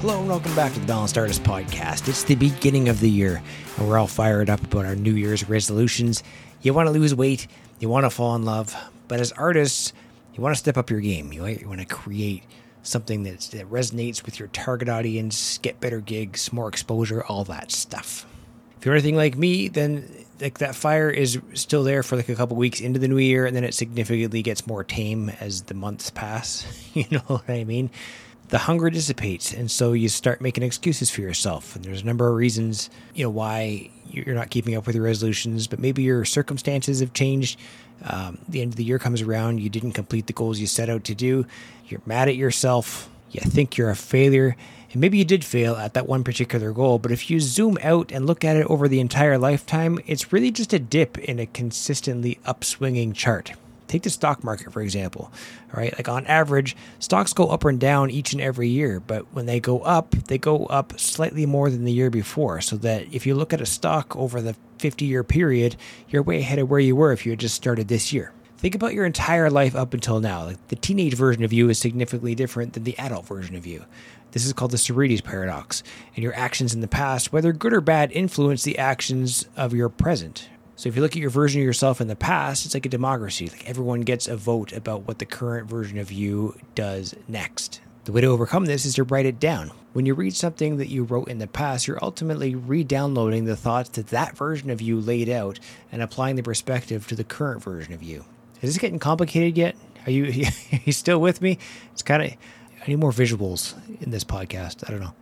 Hello and welcome back to the Balanced Artist Podcast. It's the beginning of the year, and we're all fired up about our New Year's resolutions. You want to lose weight, you want to fall in love, but as artists, you want to step up your game. You, want to create something that resonates with your target audience, get better gigs, more exposure, all that stuff. If you're anything like me, then like that fire is still there for like a couple weeks into the new year, and then it significantly gets more tame as the months pass. you know what I mean? The hunger dissipates and so you start making excuses for yourself. And there's a number of reasons you know why you're not keeping up with your resolutions but maybe your circumstances have changed. Um, the end of the year comes around. You didn't complete the goals you set out to do. You're mad at yourself. You think you're a failure. And maybe you did fail at that one particular goal. But if you zoom out and look at it over the entire lifetime it's really just a dip in a consistently upswinging chart Take the stock market, for example. All right. Like on average, stocks go up and down each and every year, but when they go up, they go up slightly more than the year before. So that if you look at a stock over the 50 year period, you're way ahead of where you were if you had just started this year. Think about your entire life up until now. Like the teenage version of you is significantly different than the adult version of you. This is called the Socrates paradox. And your actions in the past, whether good or bad, influence the actions of your present. So if you look at your version of yourself in the past, it's like a democracy. Like everyone gets a vote about what the current version of you does next. The way to overcome this is to write it down. When you read something that you wrote in the past, you're ultimately re downloading the thoughts that that version of you laid out and applying the perspective to the current version of you. Is this getting complicated yet? Are you, are you still with me? It's kind of, I need more visuals in this podcast. I don't know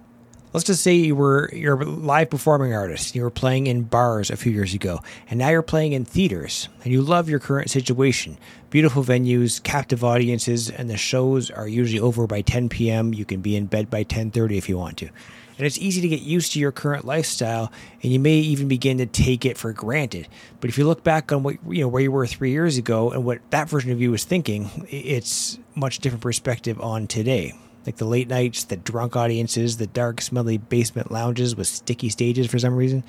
let's just say you were you're a live performing artist you were playing in bars a few years ago and now you're playing in theaters and you love your current situation. Beautiful venues captive audiences and the shows are usually over by 10 p.m you can be in bed by 10.30 if you want to. And it's easy to get used to your current lifestyle and you may even begin to take it for granted. But if you look back on what you know where you were three years ago and what that version of you was thinking it's much different perspective on today like the late nights, the drunk audiences, the dark, smelly basement lounges with sticky stages for some reason.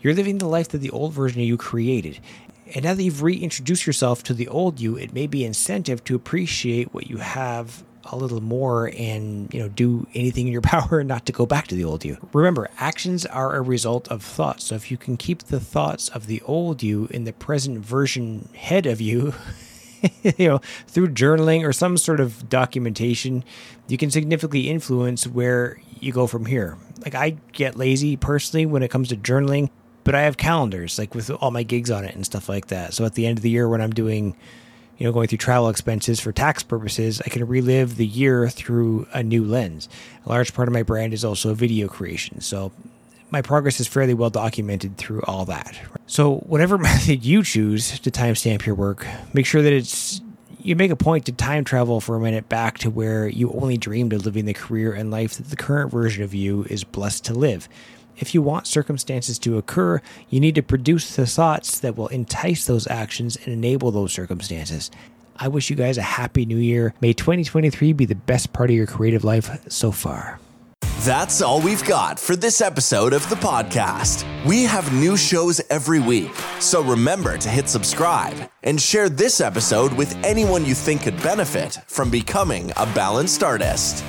You're living the life that the old version of you created. And now that you've reintroduced yourself to the old you, it may be incentive to appreciate what you have a little more and you know do anything in your power not to go back to the old you. Remember, actions are a result of thoughts. So if you can keep the thoughts of the old you in the present version head of you, you know, through journaling or some sort of documentation, you can significantly influence where you go from here. Like I get lazy personally when it comes to journaling, but I have calendars like with all my gigs on it and stuff like that. So at the end of the year when I'm doing you know, going through travel expenses for tax purposes, I can relive the year through a new lens. A large part of my brand is also video creation. So my progress is fairly well documented through all that. So, whatever method you choose to timestamp your work, make sure that it's you make a point to time travel for a minute back to where you only dreamed of living the career and life that the current version of you is blessed to live. If you want circumstances to occur, you need to produce the thoughts that will entice those actions and enable those circumstances. I wish you guys a happy new year. May 2023 be the best part of your creative life so far. That's all we've got for this episode of the podcast. We have new shows every week, so remember to hit subscribe and share this episode with anyone you think could benefit from becoming a balanced artist.